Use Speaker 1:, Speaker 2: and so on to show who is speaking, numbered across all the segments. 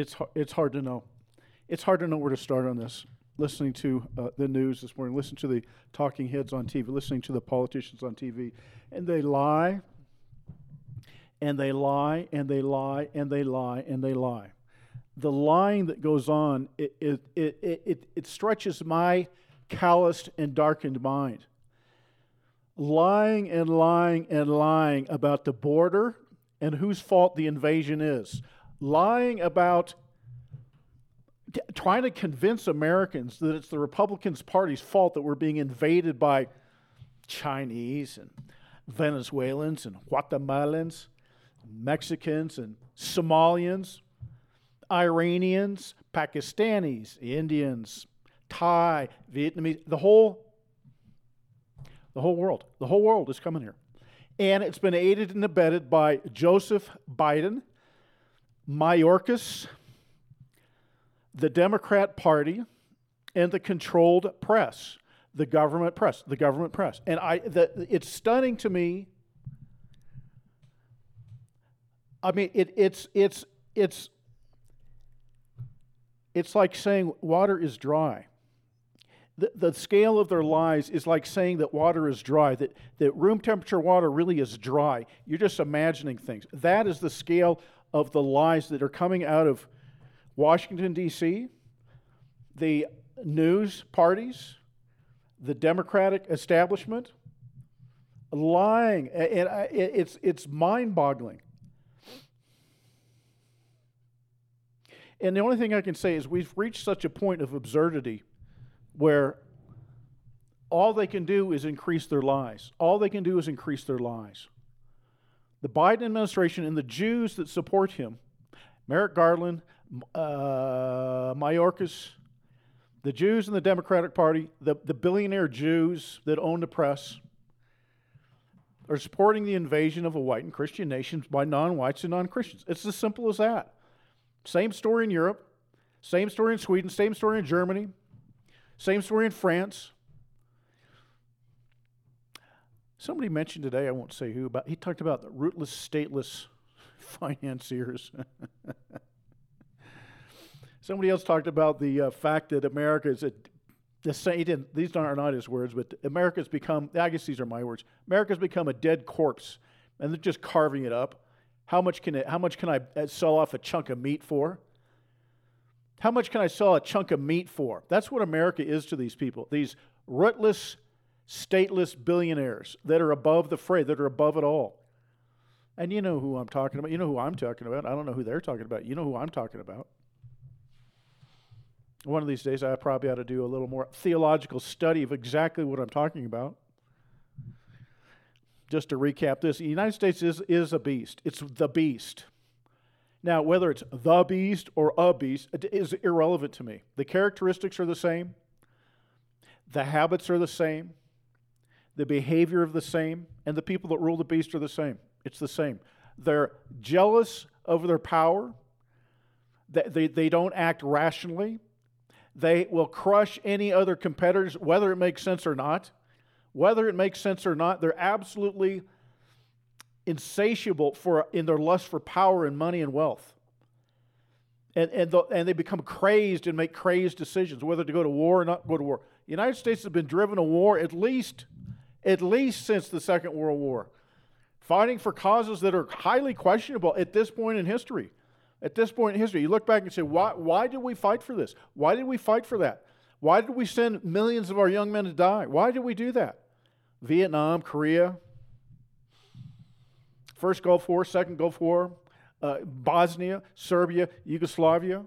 Speaker 1: it's, it's hard to know. It's hard to know where to start on this. Listening to uh, the news this morning, listening to the talking heads on TV, listening to the politicians on TV, and they lie, and they lie, and they lie, and they lie, and they lie. The lying that goes on, it, it, it, it, it stretches my calloused and darkened mind. Lying and lying and lying about the border and whose fault the invasion is. Lying about trying to convince Americans that it's the Republicans' Party's fault that we're being invaded by Chinese and Venezuelans and Guatemalans, Mexicans and Somalians, Iranians, Pakistanis, Indians, Thai, Vietnamese, the whole the whole world. The whole world is coming here. And it's been aided and abetted by Joseph Biden, Mayorkas, the Democrat Party, and the controlled press, the government press, the government press. And I, the, it's stunning to me. I mean, it, it's it's it's it's like saying water is dry the, the scale of their lies is like saying that water is dry, that, that room temperature water really is dry. You're just imagining things. That is the scale of the lies that are coming out of Washington, D.C., the news parties, the Democratic establishment, lying. And it's, it's mind boggling. And the only thing I can say is we've reached such a point of absurdity where all they can do is increase their lies. All they can do is increase their lies. The Biden administration and the Jews that support him, Merrick Garland, uh, Mayorkas, the Jews in the Democratic Party, the, the billionaire Jews that own the press, are supporting the invasion of a white and Christian nation by non whites and non Christians. It's as simple as that. Same story in Europe, same story in Sweden, same story in Germany, same story in France. Somebody mentioned today, I won't say who, but he talked about the rootless, stateless financiers. Somebody else talked about the uh, fact that America is a the same, these are not his words, but America's become, I guess these are my words, America's become a dead corpse, and they're just carving it up. How much can, it, how much can I uh, sell off a chunk of meat for? How much can I sell a chunk of meat for? That's what America is to these people, these rootless, stateless billionaires that are above the fray, that are above it all. And you know who I'm talking about. You know who I'm talking about. I don't know who they're talking about. You know who I'm talking about. One of these days, I probably ought to do a little more theological study of exactly what I'm talking about. Just to recap this, the United States is, is a beast. It's the beast. Now, whether it's the beast or a beast is irrelevant to me. The characteristics are the same, the habits are the same, the behavior of the same, and the people that rule the beast are the same. It's the same. They're jealous over their power. They, they, they don't act rationally. They will crush any other competitors, whether it makes sense or not. Whether it makes sense or not, they're absolutely insatiable for, in their lust for power and money and wealth. And, and, the, and they become crazed and make crazed decisions, whether to go to war or not go to war. The United States has been driven to war at least, at least since the Second World War, fighting for causes that are highly questionable at this point in history. At this point in history, you look back and say, why, why did we fight for this? Why did we fight for that? Why did we send millions of our young men to die? Why did we do that? Vietnam, Korea, First Gulf War, Second Gulf War, uh, Bosnia, Serbia, Yugoslavia,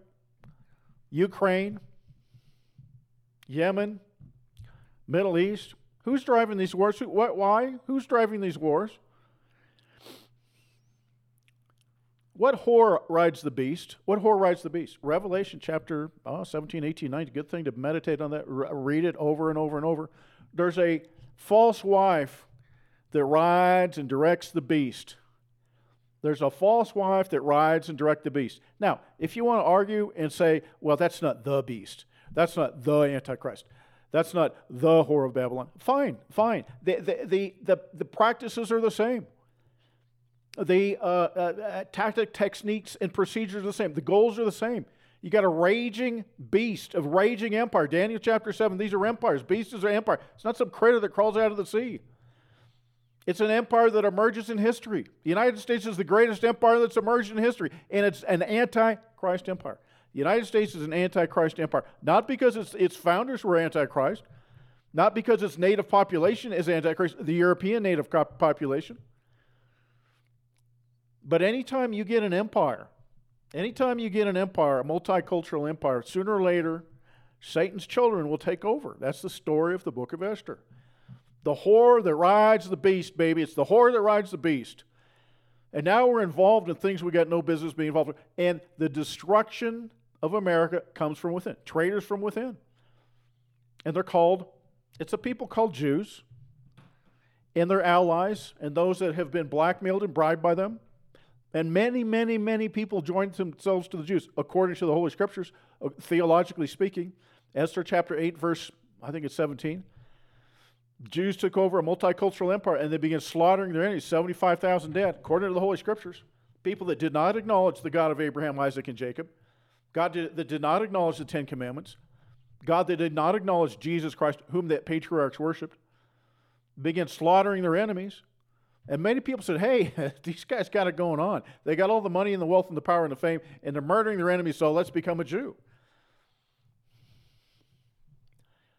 Speaker 1: Ukraine, Yemen, Middle East. Who's driving these wars? What, why? Who's driving these wars? What whore rides the beast? What whore rides the beast? Revelation chapter oh, 17, 18, 19. Good thing to meditate on that. read it over and over and over. There's a false wife that rides and directs the beast. There's a false wife that rides and directs the beast. Now, if you want to argue and say, well, that's not the beast, that's not the Antichrist, that's not the whore of Babylon, fine, fine. The, the, the, the, the practices are the same. The uh, uh, uh, tactic, techniques, and procedures are the same. The goals are the same. You got a raging beast of raging empire. Daniel chapter 7, these are empires. Beasts are empire. It's not some critter that crawls out of the sea. It's an empire that emerges in history. The United States is the greatest empire that's emerged in history, and it's an anti Christ empire. The United States is an antichrist empire, not because its, its founders were antichrist, not because its native population is antichrist, the European native population. But anytime you get an empire Anytime you get an empire, a multicultural empire, sooner or later, Satan's children will take over. That's the story of the book of Esther. The whore that rides the beast, baby. It's the whore that rides the beast. And now we're involved in things we got no business being involved in. And the destruction of America comes from within, traitors from within. And they're called, it's a people called Jews and their allies and those that have been blackmailed and bribed by them. And many, many, many people joined themselves to the Jews, according to the Holy Scriptures, uh, theologically speaking. Esther chapter 8, verse, I think it's 17. Jews took over a multicultural empire and they began slaughtering their enemies, 75,000 dead, according to the Holy Scriptures. People that did not acknowledge the God of Abraham, Isaac, and Jacob, God did, that did not acknowledge the Ten Commandments, God that did not acknowledge Jesus Christ, whom the patriarchs worshiped, began slaughtering their enemies. And many people said, hey, these guys got it going on. They got all the money and the wealth and the power and the fame, and they're murdering their enemies, so let's become a Jew.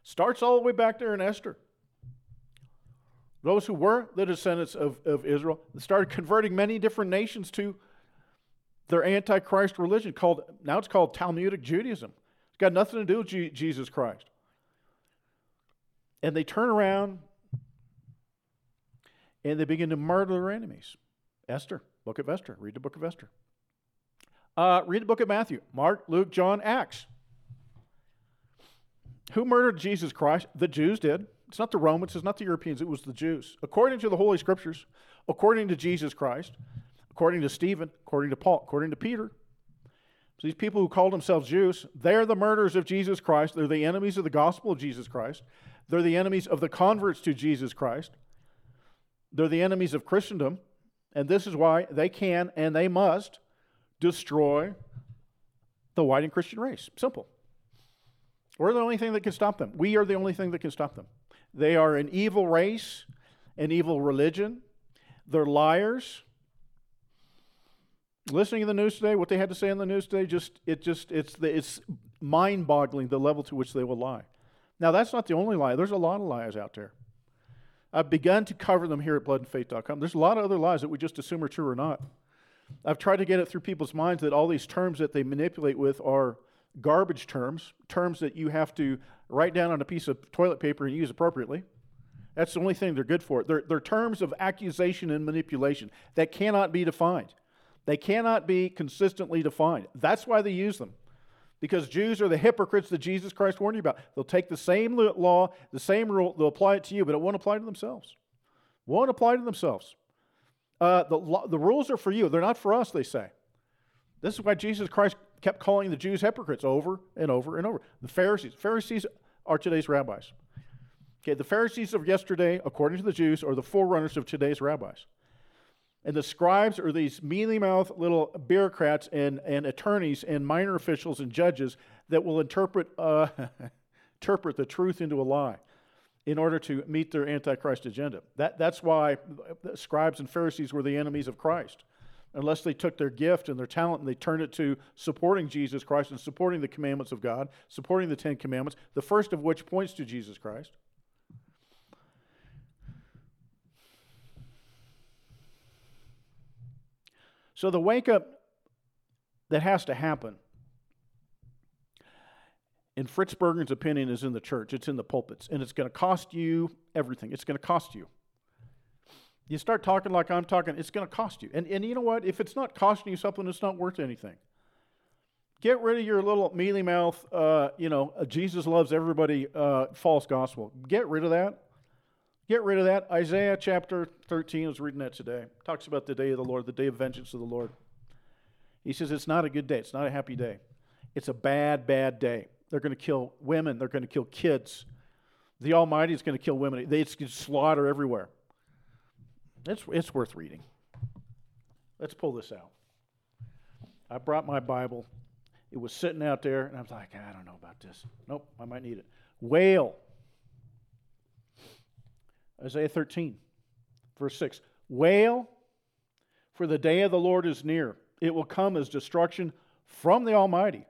Speaker 1: Starts all the way back there in Esther. Those who were the descendants of, of Israel started converting many different nations to their antichrist religion called now it's called Talmudic Judaism. It's got nothing to do with G- Jesus Christ. And they turn around and they begin to murder their enemies. Esther, book of Esther. Read the book of Esther. Uh, read the book of Matthew, Mark, Luke, John, Acts. Who murdered Jesus Christ? The Jews did. It's not the Romans, it's not the Europeans, it was the Jews. According to the Holy Scriptures, according to Jesus Christ, according to Stephen, according to Paul, according to Peter. So these people who called themselves Jews, they're the murderers of Jesus Christ. They're the enemies of the gospel of Jesus Christ. They're the enemies of the converts to Jesus Christ. They're the enemies of Christendom, and this is why they can and they must destroy the white and Christian race. Simple. We're the only thing that can stop them. We are the only thing that can stop them. They are an evil race, an evil religion. They're liars. Listening to the news today, what they had to say in the news today, just it just it's the, it's mind-boggling the level to which they will lie. Now that's not the only lie. There's a lot of lies out there. I've begun to cover them here at bloodandfaith.com. There's a lot of other lies that we just assume are true or not. I've tried to get it through people's minds that all these terms that they manipulate with are garbage terms, terms that you have to write down on a piece of toilet paper and use appropriately. That's the only thing they're good for. They're, they're terms of accusation and manipulation that cannot be defined. They cannot be consistently defined. That's why they use them because Jews are the hypocrites that Jesus Christ warned you about. They'll take the same law, the same rule, they'll apply it to you, but it won't apply to themselves. Won't apply to themselves. Uh, the, the rules are for you, they're not for us, they say. This is why Jesus Christ kept calling the Jews hypocrites over and over and over. The Pharisees. Pharisees are today's rabbis. Okay, the Pharisees of yesterday, according to the Jews, are the forerunners of today's rabbis. And the scribes are these mealy mouthed little bureaucrats and, and attorneys and minor officials and judges that will interpret, uh, interpret the truth into a lie in order to meet their antichrist agenda. That, that's why scribes and Pharisees were the enemies of Christ. Unless they took their gift and their talent and they turned it to supporting Jesus Christ and supporting the commandments of God, supporting the Ten Commandments, the first of which points to Jesus Christ. So the wake up that has to happen, in Fritz Berggren's opinion, is in the church. It's in the pulpits. And it's going to cost you everything. It's going to cost you. You start talking like I'm talking, it's going to cost you. And, and you know what? If it's not costing you something, it's not worth anything. Get rid of your little mealy mouth, uh, you know, Jesus loves everybody uh, false gospel. Get rid of that. Get rid of that. Isaiah chapter 13, I was reading that today, talks about the day of the Lord, the day of vengeance of the Lord. He says it's not a good day, it's not a happy day. It's a bad, bad day. They're going to kill women, they're going to kill kids. The Almighty is going to kill women. Just slaughter everywhere. It's, it's worth reading. Let's pull this out. I brought my Bible. It was sitting out there, and I was like, I don't know about this. Nope, I might need it. Wail. Isaiah 13, verse 6. Wail, for the day of the Lord is near. It will come as destruction from the Almighty.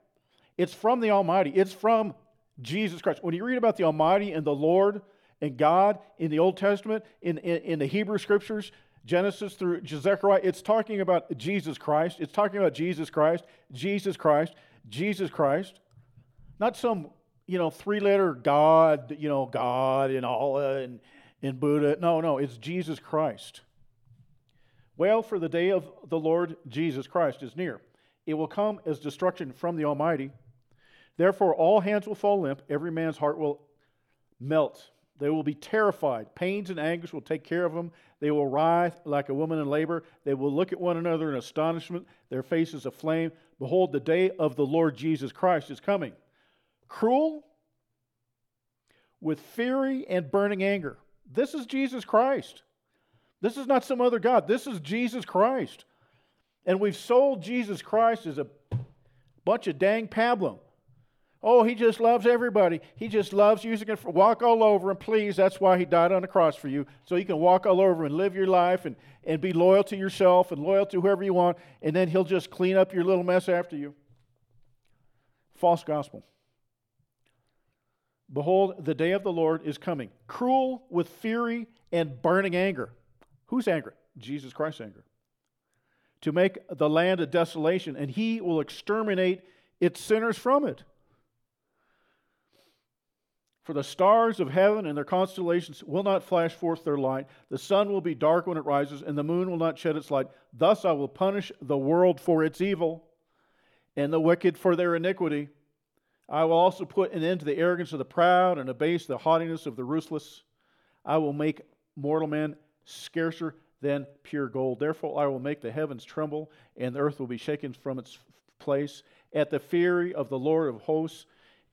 Speaker 1: It's from the Almighty. It's from Jesus Christ. When you read about the Almighty and the Lord and God in the Old Testament, in, in, in the Hebrew Scriptures, Genesis through Zechariah, it's talking about Jesus Christ. It's talking about Jesus Christ, Jesus Christ, Jesus Christ. Not some, you know, three letter God, you know, God and Allah and, and Buddha. No, no, it's Jesus Christ. Well, for the day of the Lord Jesus Christ is near. It will come as destruction from the Almighty. Therefore, all hands will fall limp, every man's heart will melt. They will be terrified. Pains and anguish will take care of them. They will writhe like a woman in labor. They will look at one another in astonishment, their faces aflame. Behold, the day of the Lord Jesus Christ is coming. Cruel, with fury and burning anger. This is Jesus Christ. This is not some other God. This is Jesus Christ. And we've sold Jesus Christ as a bunch of dang pablum. Oh, he just loves everybody. He just loves using it for walk all over him. Please, that's why he died on the cross for you. So you can walk all over and live your life and, and be loyal to yourself and loyal to whoever you want, and then he'll just clean up your little mess after you. False gospel. Behold, the day of the Lord is coming, cruel with fury and burning anger. Whose anger? Jesus Christ's anger. To make the land a desolation, and he will exterminate its sinners from it. For the stars of heaven and their constellations will not flash forth their light. The sun will be dark when it rises, and the moon will not shed its light. Thus I will punish the world for its evil, and the wicked for their iniquity. I will also put an end to the arrogance of the proud, and abase the haughtiness of the ruthless. I will make mortal men scarcer than pure gold. Therefore I will make the heavens tremble, and the earth will be shaken from its place. At the fury of the Lord of hosts,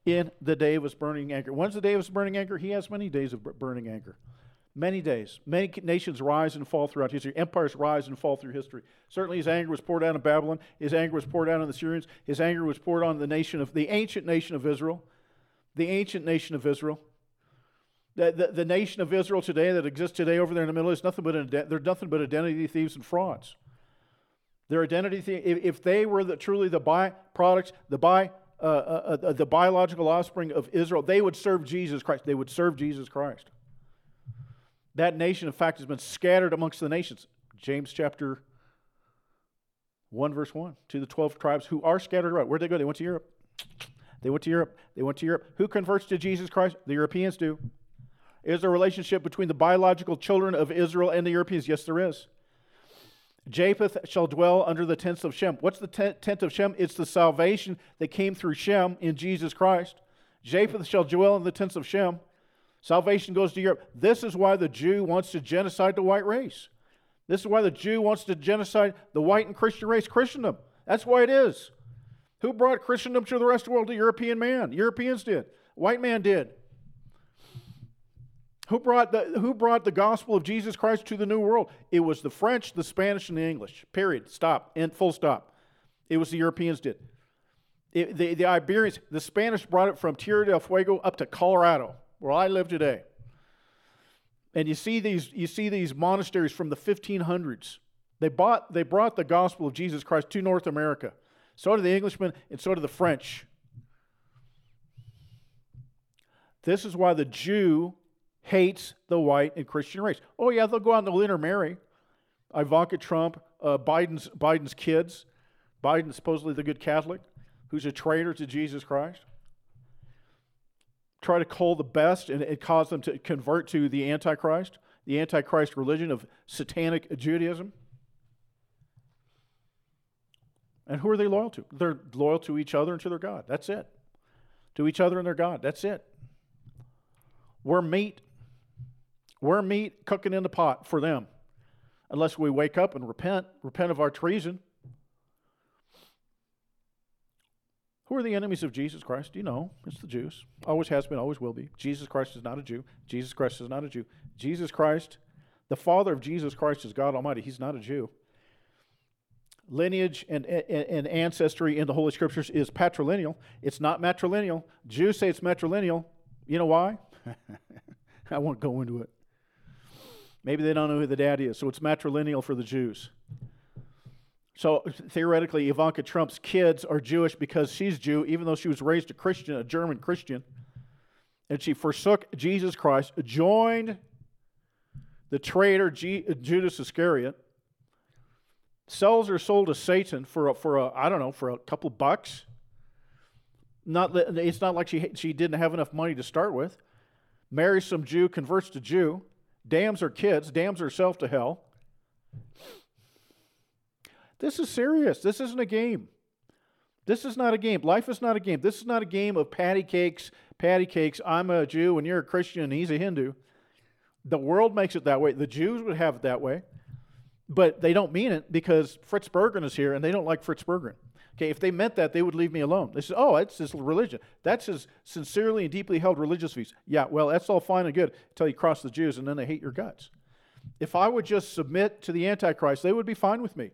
Speaker 1: in the day of his burning anger. When's the day of his burning anger? He has many days of burning anger. Many days. Many nations rise and fall throughout history. Empires rise and fall through history. Certainly, his anger was poured out on Babylon. His anger was poured out on the Syrians. His anger was poured on the nation of the ancient nation of Israel. The ancient nation of Israel. The, the, the nation of Israel today that exists today over there in the Middle East, nothing but they're nothing but identity thieves and frauds. Their identity, if, if they were the, truly the byproducts, the by uh, uh, uh, the biological offspring of Israel, they would serve Jesus Christ. They would serve Jesus Christ. That nation, in fact, has been scattered amongst the nations. James chapter 1, verse 1. To the 12 tribes who are scattered about. Where'd they go? They went to Europe. They went to Europe. They went to Europe. Who converts to Jesus Christ? The Europeans do. Is there a relationship between the biological children of Israel and the Europeans? Yes, there is. Japheth shall dwell under the tents of Shem. What's the tent of Shem? It's the salvation that came through Shem in Jesus Christ. Japheth shall dwell in the tents of Shem. Salvation goes to Europe. This is why the Jew wants to genocide the white race. This is why the Jew wants to genocide the white and Christian race, Christendom. That's why it is. Who brought Christendom to the rest of the world? The European man. Europeans did. White man did. Who brought, the, who brought the gospel of Jesus Christ to the New World? It was the French, the Spanish, and the English. Period. Stop. End. Full stop. It was the Europeans did. It, the, the Iberians, the Spanish brought it from Tierra del Fuego up to Colorado, where I live today. And you see these, you see these monasteries from the 1500s. They, bought, they brought the gospel of Jesus Christ to North America. So did the Englishmen, and so did the French. This is why the Jew hates the white and Christian race. Oh, yeah, they'll go out and they'll intermarry. Ivanka Trump, uh, Biden's, Biden's kids, Biden, supposedly the good Catholic, who's a traitor to Jesus Christ. Try to call the best and, and cause them to convert to the Antichrist, the Antichrist religion of satanic Judaism. And who are they loyal to? They're loyal to each other and to their God. That's it. To each other and their God. That's it. We're meat we're meat cooking in the pot for them unless we wake up and repent, repent of our treason. Who are the enemies of Jesus Christ? You know, it's the Jews. Always has been, always will be. Jesus Christ is not a Jew. Jesus Christ is not a Jew. Jesus Christ, the Father of Jesus Christ is God Almighty. He's not a Jew. lineage and, and, and, ancestry in the Holy Scriptures is patrilineal. It's not matrilineal. Jews say it's matrilineal. You know why? I won't go into it. Maybe they don't know who the daddy is, so it's matrilineal for the Jews. So theoretically, Ivanka Trump's kids are Jewish because she's Jew, even though she was raised a Christian, a German Christian. And she forsook Jesus Christ, joined the traitor G- Judas Iscariot, sells her soul to Satan for a, for a I don't know for a couple bucks. Not it's not like she she didn't have enough money to start with. Marries some Jew, converts to Jew, damns her kids, damns herself to hell. This is serious. This isn't a game. This is not a game. Life is not a game. This is not a game of patty cakes, patty cakes. I'm a Jew and you're a Christian and he's a Hindu. The world makes it that way. The Jews would have it that way. But they don't mean it because Fritz Berggren is here and they don't like Fritz Berggren. Okay, if they meant that, they would leave me alone. They said, oh, it's his religion. That's his sincerely and deeply held religious views. Yeah, well, that's all fine and good until you cross the Jews and then they hate your guts. If I would just submit to the Antichrist, they would be fine with me.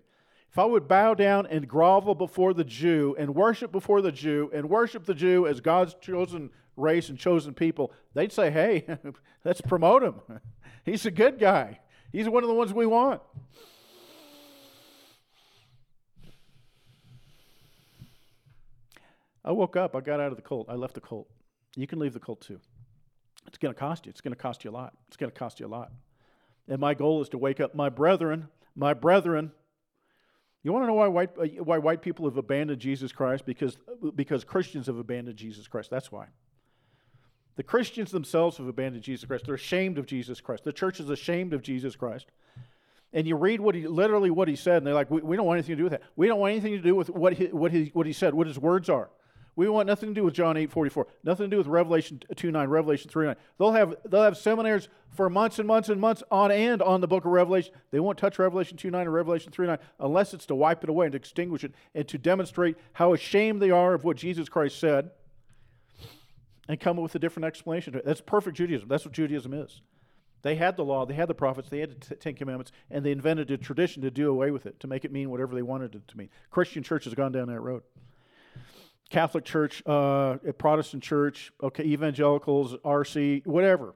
Speaker 1: If I would bow down and grovel before the Jew and worship before the Jew and worship the Jew as God's chosen race and chosen people, they'd say, hey, let's promote him. He's a good guy. He's one of the ones we want. I woke up, I got out of the cult, I left the cult. You can leave the cult too. It's going to cost you. It's going to cost you a lot. It's going to cost you a lot. And my goal is to wake up my brethren, my brethren. You want to know why white, uh, why white people have abandoned Jesus Christ? Because, because Christians have abandoned Jesus Christ. That's why. The Christians themselves have abandoned Jesus Christ. They're ashamed of Jesus Christ. The church is ashamed of Jesus Christ. And you read what he literally what he said, and they're like, we, we don't want anything to do with that. We don't want anything to do with what he, what he, what he said, what his words are. We want nothing to do with John 8 44, nothing to do with Revelation 2 9, Revelation 3 9. They'll have, they'll have seminaries for months and months and months on end on the book of Revelation. They won't touch Revelation 2 9 or Revelation 3 9 unless it's to wipe it away and to extinguish it and to demonstrate how ashamed they are of what Jesus Christ said and come up with a different explanation. That's perfect Judaism. That's what Judaism is. They had the law, they had the prophets, they had the Ten Commandments, and they invented a tradition to do away with it, to make it mean whatever they wanted it to mean. Christian church has gone down that road. Catholic Church, uh, Protestant Church, okay, evangelicals, RC, whatever,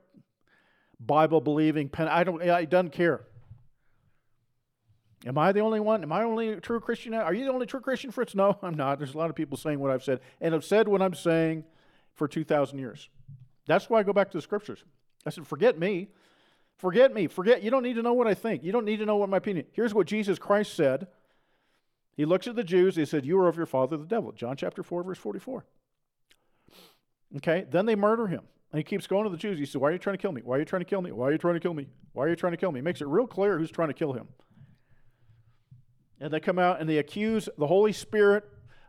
Speaker 1: Bible believing, pen, I don't, I doesn't care. Am I the only one? Am I only true Christian? Are you the only true Christian, Fritz? No, I'm not. There's a lot of people saying what I've said, and have said what I'm saying for 2,000 years. That's why I go back to the scriptures. I said, forget me. Forget me. Forget. You don't need to know what I think. You don't need to know what my opinion. Here's what Jesus Christ said he looks at the Jews. He said, You are of your father, the devil. John chapter 4, verse 44. Okay, then they murder him. And he keeps going to the Jews. He says, Why are you trying to kill me? Why are you trying to kill me? Why are you trying to kill me? Why are you trying to kill me? Makes it real clear who's trying to kill him. And they come out and they accuse the Holy Spirit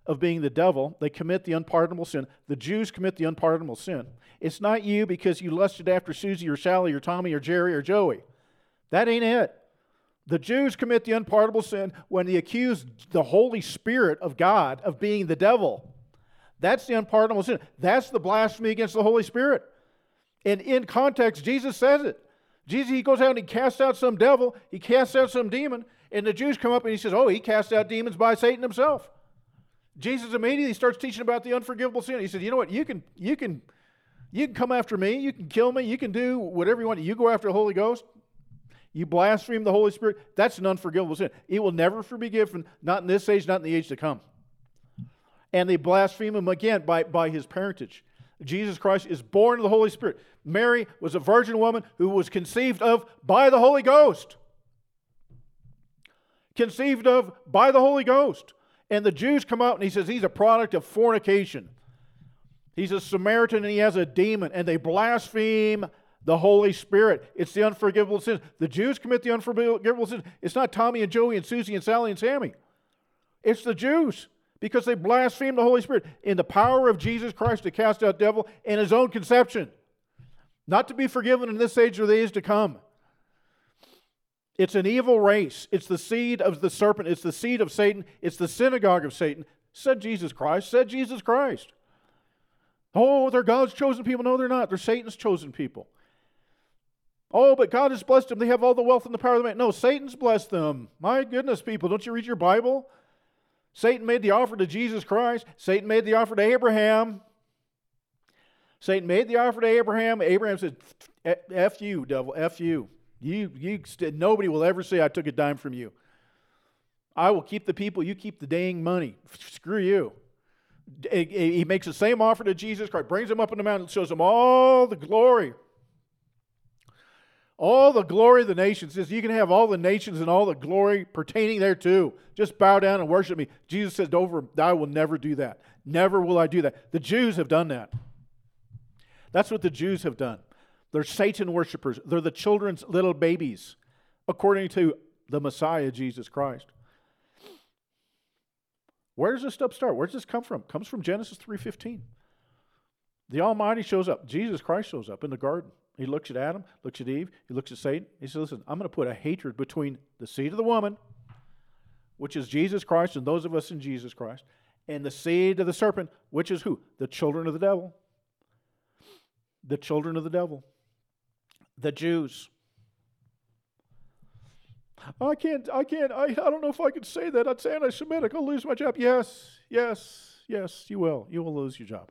Speaker 1: of being the devil. They commit the unpardonable sin. The Jews commit the unpardonable sin. It's not you because you lusted after Susie or Sally or Tommy or Jerry or Joey. That ain't it. The Jews commit the unpardonable sin when they accuse the Holy Spirit of God of being the devil. That's the unpardonable sin. That's the blasphemy against the Holy Spirit. And in context, Jesus says it. Jesus, he goes out and he casts out some devil, he casts out some demon, and the Jews come up and he says, Oh, he cast out demons by Satan himself. Jesus immediately starts teaching about the unforgivable sin. He said, You know what? You can, you can, you can come after me, you can kill me, you can do whatever you want. You go after the Holy Ghost. You blaspheme the Holy Spirit, that's an unforgivable sin. It will never be forgiven, not in this age, not in the age to come. And they blaspheme him again by, by his parentage. Jesus Christ is born of the Holy Spirit. Mary was a virgin woman who was conceived of by the Holy Ghost. Conceived of by the Holy Ghost. And the Jews come out and he says he's a product of fornication. He's a Samaritan and he has a demon, and they blaspheme the Holy Spirit. It's the unforgivable sins. The Jews commit the unforgivable sins. It's not Tommy and Joey and Susie and Sally and Sammy. It's the Jews because they blaspheme the Holy Spirit in the power of Jesus Christ to cast out devil in his own conception. Not to be forgiven in this age or the age to come. It's an evil race. It's the seed of the serpent. It's the seed of Satan. It's the synagogue of Satan. Said Jesus Christ. Said Jesus Christ. Oh, they're God's chosen people. No, they're not. They're Satan's chosen people. Oh, but God has blessed them. They have all the wealth and the power of the man. No, Satan's blessed them. My goodness, people, don't you read your Bible? Satan made the offer to Jesus Christ. Satan made the offer to Abraham. Satan made the offer to Abraham. Abraham said, F you, devil, F you. You, you, nobody will ever say I took a dime from you. I will keep the people, you keep the dang money. Screw you. He makes the same offer to Jesus Christ, brings him up in the mountain, shows him all the glory. All the glory of the nations. Says you can have all the nations and all the glory pertaining there too. Just bow down and worship me. Jesus said, Over, I will never do that. Never will I do that. The Jews have done that. That's what the Jews have done. They're Satan worshipers. They're the children's little babies, according to the Messiah, Jesus Christ. Where does this stuff start? Where does this come from? It comes from Genesis 3:15. The Almighty shows up. Jesus Christ shows up in the garden. He looks at Adam, looks at Eve, he looks at Satan. He says, Listen, I'm going to put a hatred between the seed of the woman, which is Jesus Christ and those of us in Jesus Christ, and the seed of the serpent, which is who? The children of the devil. The children of the devil. The Jews. I can't, I can't, I, I don't know if I can say that. I'd say anti Semitic. I'll lose my job. Yes, yes, yes, you will. You will lose your job.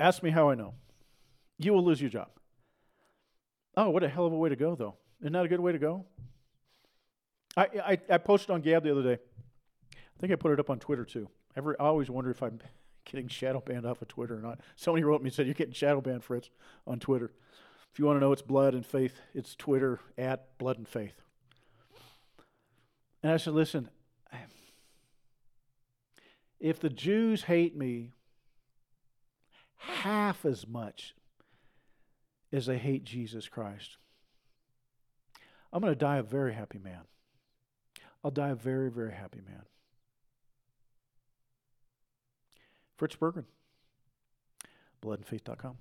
Speaker 1: Ask me how I know. You will lose your job. Oh, what a hell of a way to go, though. Isn't that a good way to go? I, I, I posted on Gab the other day. I think I put it up on Twitter too. Every, I always wonder if I'm getting shadow banned off of Twitter or not. Somebody wrote me and said, You're getting shadow banned, Fritz, on Twitter. If you want to know it's blood and faith, it's Twitter at blood and faith. And I said, Listen, if the Jews hate me half as much as they hate Jesus Christ, I'm going to die a very happy man. I'll die a very, very happy man. Fritz Berggren, bloodandfaith.com.